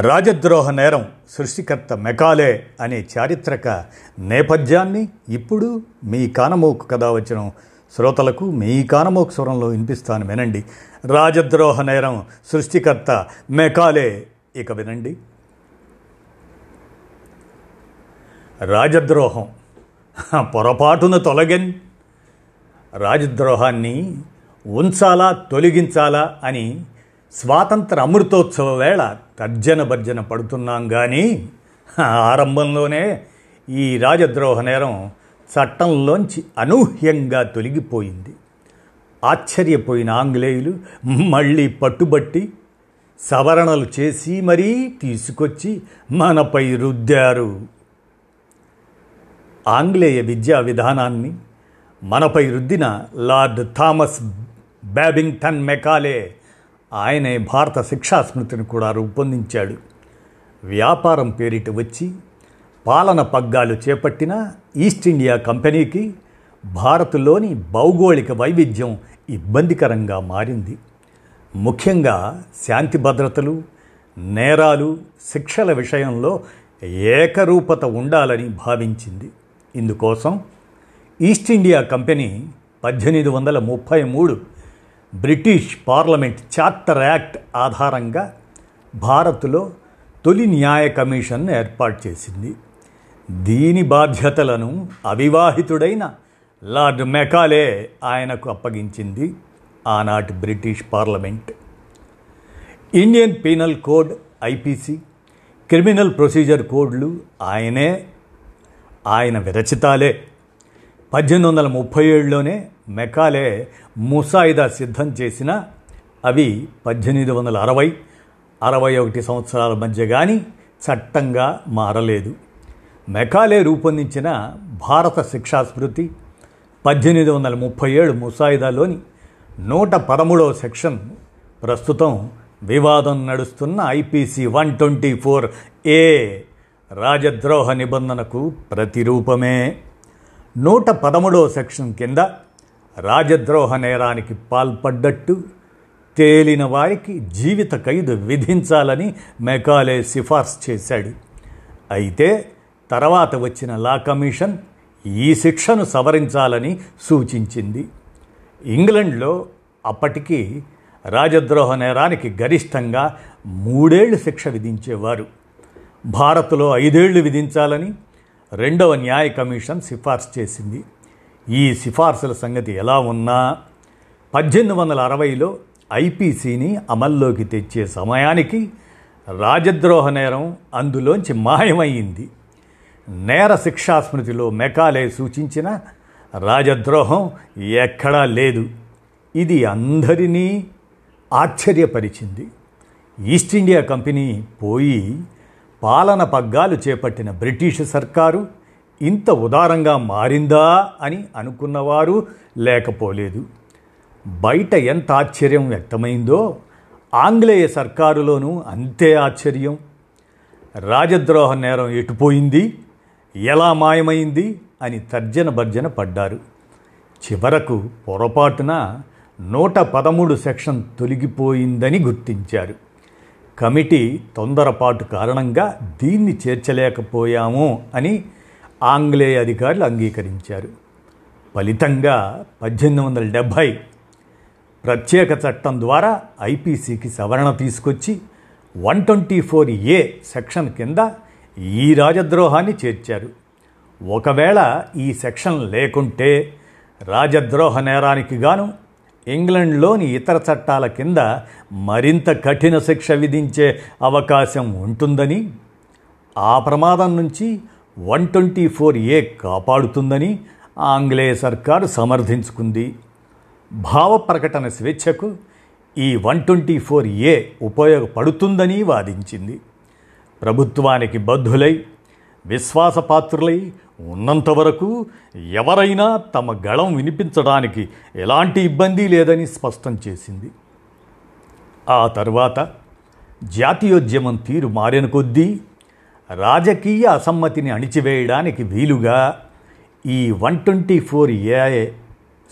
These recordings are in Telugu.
రాజద్రోహ నేరం సృష్టికర్త మెకాలే అనే చారిత్రక నేపథ్యాన్ని ఇప్పుడు మీ కానమోకు కథ వచ్చిన శ్రోతలకు మీ కానమోకు స్వరంలో వినిపిస్తాను వినండి. రాజద్రోహ నేరం సృష్టికర్త మెకాలే. ఇక వినండి. రాజద్రోహం. పొరపాటును తొలగన్. రాజద్రోహాన్ని ఉంచాలా తొలగించాలా అని స్వాతంత్ర అమృతోత్సవ వేళ తర్జన భర్జన పడుతున్నాం కానీ ఆరంభంలోనే ఈ రాజద్రోహ నేరం చట్టంలోంచి అనూహ్యంగా తొలగిపోయింది. ఆశ్చర్యపోయిన ఆంగ్లేయులు మళ్ళీ పట్టుబట్టి సవరణలు చేసి మరీ తీసుకొచ్చి మనపై రుద్దారు. ఆంగ్లేయ విద్యా విధానాన్ని మనపై రుద్దిన లార్డ్ థామస్ బ్యాబింగ్టన్ మెకాలే ఆయనే భారత శిక్షా స్మృతిని కూడా రూపొందించాడు. వ్యాపారం పేరిట వచ్చి పాలన పగ్గాలు చేపట్టిన ఈస్ట్ ఇండియా కంపెనీకి భారత్లోని భౌగోళిక వైవిధ్యం ఇబ్బందికరంగా మారింది. ముఖ్యంగా శాంతి భద్రతలు నేరాలు శిక్షల విషయంలో ఏకరూపత ఉండాలని భావించింది. ఇందుకోసం ఈస్ట్ ఇండియా కంపెనీ పద్దెనిమిది వందల ముప్పై మూడు బ్రిటిష్ పార్లమెంట్ చార్టర్ యాక్ట్ ఆధారంగా భారత్లో తొలి న్యాయ కమిషన్ ఏర్పాటు చేసింది. దీని బాధ్యతలను అవివాహితుడైన లార్డ్ మెకాలే ఆయనకు అప్పగించింది. ఆనాటి British parliament. Indian penal code IPC criminal procedure కోడ్లు ఆయనే ఆయన విరచితాలే. పద్దెనిమిది వందల ముప్పై ఏడులోనే మెకాలే ముసాయిదా సిద్ధం చేసిన అవి పద్దెనిమిది వందల అరవై అరవై ఒకటి సంవత్సరాల మధ్య కానీ చట్టంగా మారలేదు. మెకాలే రూపొందించిన భారత శిక్షా స్మృతి పద్దెనిమిది వందల ముప్పై ఏడు ముసాయిదాలోని నూట పదమూడవ సెక్షన్ ప్రస్తుతం వివాదం నడుస్తున్న IPC one twenty four A రాజద్రోహ నిబంధనకు ప్రతిరూపమే. నూట పదమూడవ సెక్షన్ కింద రాజద్రోహ నేరానికి పాల్పడ్డట్టు తేలిన వారికి జీవిత ఖైదు విధించాలని మెకాలే సిఫార్సు చేశాడు. అయితే తర్వాత వచ్చిన లా కమిషన్ ఈ శిక్షను సవరించాలని సూచించింది. ఇంగ్లండ్లో అప్పటికి రాజద్రోహ నేరానికి గరిష్టంగా మూడేళ్ళు శిక్ష విధించేవారు. భారత్లో ఐదేళ్ళు విధించాలని రెండవ న్యాయ కమిషన్ సిఫార్సు చేసింది. ఈ సిఫార్సుల సంగతి ఎలా ఉన్నా పద్దెనిమిది వందల అరవైలో ఐపీసీని అమల్లోకి తెచ్చే సమయానికి రాజద్రోహ నేరం అందులోంచి మాయమయ్యింది నేర శిక్షా స్మృతిలో మెకాలే సూచించిన రాజద్రోహం ఎక్కడా లేదు. ఇది అందరినీ ఆశ్చర్యపరిచింది. ఈస్ట్ ఇండియా కంపెనీ పోయి పాలన పగ్గాలు చేపట్టిన బ్రిటిష్ సర్కారు ఇంత ఉదారంగా మారిందా అని అనుకున్నవారు లేకపోలేదు. బయట ఎంత ఆశ్చర్యం వ్యక్తమైందో ఆంగ్లేయ సర్కారులోనూ అంతే ఆశ్చర్యం. రాజద్రోహ నేరం ఎటుపోయింది ఎలా మాయమైంది? అని తర్జన భర్జన పడ్డారు. చివరకు పొరపాటున నూట పదమూడు సెక్షన్ తొలగిపోయిందని గుర్తించారు. కమిటీ తొందరపాటు కారణంగా దీన్ని చేర్చలేకపోయాము అని ఆంగ్లేయ అధికారులు అంగీకరించారు. ఫలితంగా పద్దెనిమిది వందల డెబ్భై ప్రత్యేక చట్టం ద్వారా ఐపీసీకి సవరణ తీసుకొచ్చి one twenty four A section కింద ఈ రాజద్రోహాన్ని చేర్చారు. ఒకవేళ ఈ సెక్షన్ లేకుంటే రాజద్రోహ నేరానికి గాను ఇంగ్లండ్లోని ఇతర చట్టాల కింద మరింత కఠిన శిక్ష విధించే అవకాశం ఉంటుందని ఆ ప్రమాదం నుంచి వన్ ట్వంటీ ఫోర్ ఏ కాపాడుతుందని ఆంగ్లేయ సర్కారు సమర్థించుకుంది. భావ ప్రకటన స్వేచ్ఛకు ఈ వన్ ట్వంటీ ఫోర్ ఏ ఉపయోగపడుతుందని వాదించింది. ప్రభుత్వానికి బద్ధులై విశ్వాసపాత్రులై ఉన్నంత వరకు ఎవరైనా తమ గళం వినిపించడానికి ఎలాంటి ఇబ్బంది లేదని స్పష్టం చేసింది. ఆ తర్వాత జాతీయోద్యమం తీరు మారిన కొద్దీ రాజకీయ అసమ్మతిని అణిచివేయడానికి వీలుగా ఈ one twenty four A I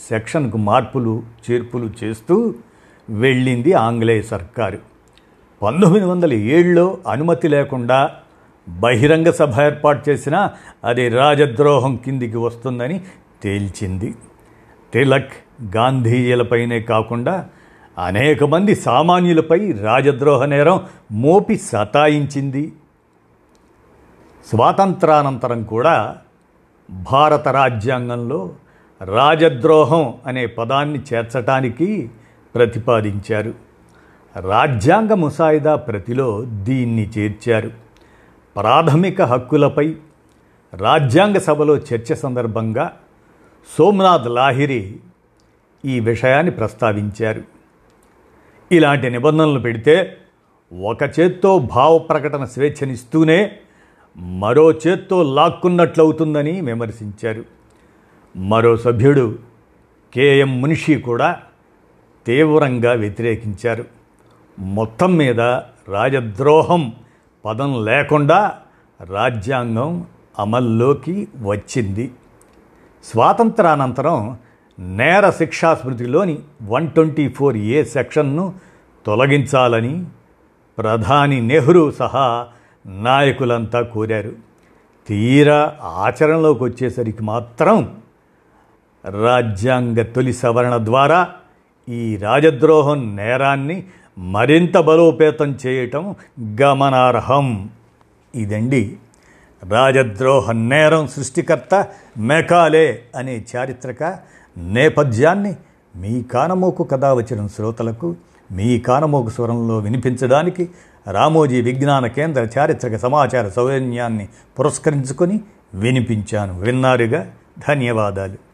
సెక్షన్కు మార్పులు చేర్పులు చేస్తూ వెళ్ళింది ఆంగ్లేయ సర్కారు. పంతొమ్మిది వందల ఏడులో అనుమతి లేకుండా బహిరంగ సభ ఏర్పాటు చేసినా అది రాజద్రోహం కిందికి వస్తుందని తేల్చింది. తిలక్ గాంధీయులపైనే కాకుండా అనేక మంది సామాన్యులపై రాజద్రోహ నేరం మోపి సతాయించింది. స్వాతంత్రానంతరం కూడా భారత రాజ్యాంగంలో రాజద్రోహం అనే పదాన్ని చేర్చటానికి ప్రతిపాదించారు. రాజ్యాంగ ముసాయిదా ప్రతిలో దీన్ని చేర్చారు. ప్రాథమిక హక్కులపై రాజ్యాంగ సభలో చర్చ సందర్భంగా సోమనాథ్ లాహిరి ఈ విషయాన్ని ప్రస్తావించారు. ఇలాంటి నిబంధనలు పెడితే ఒక చేత్తో భావ ప్రకటన స్వేచ్ఛనిస్తూనే మరో చేత్తో లాక్కున్నట్లవుతుందని విమర్శించారు. మరో సభ్యుడు కేఎం మునిషి కూడా తీవ్రంగా వ్యతిరేకించారు. మొత్తం మీద రాజద్రోహం పదం లేకుండా రాజ్యాంగం అమల్లోకి వచ్చింది. స్వాతంత్రానంతరం నేర శిక్షా స్మృతిలోని వన్ ట్వంటీ ఫోర్ ఏ సెక్షన్ను తొలగించాలని ప్రధాని నెహ్రూ సహా నాయకులంతా కోరారు. తీరా ఆచరణలోకి వచ్చేసరికి మాత్రం రాజ్యాంగ తొలి సవరణ ద్వారా ఈ రాజద్రోహం నేరాన్ని మరింత బలోపేతం చేయటం గమనార్హం. ఇదండి రాజద్రోహ నేరం సృష్టికర్త మెకాలే అనే చారిత్రక నేపథ్యాన్ని మీ కానమోకు కథ వచ్చిన శ్రోతలకు మీ కానమోకు స్వరంలో వినిపించడానికి రామోజీ విజ్ఞాన కేంద్ర చారిత్రక సమాచార సౌజన్యాన్ని పురస్కరించుకొని వినిపించాను. విన్నారుగా? ధన్యవాదాలు.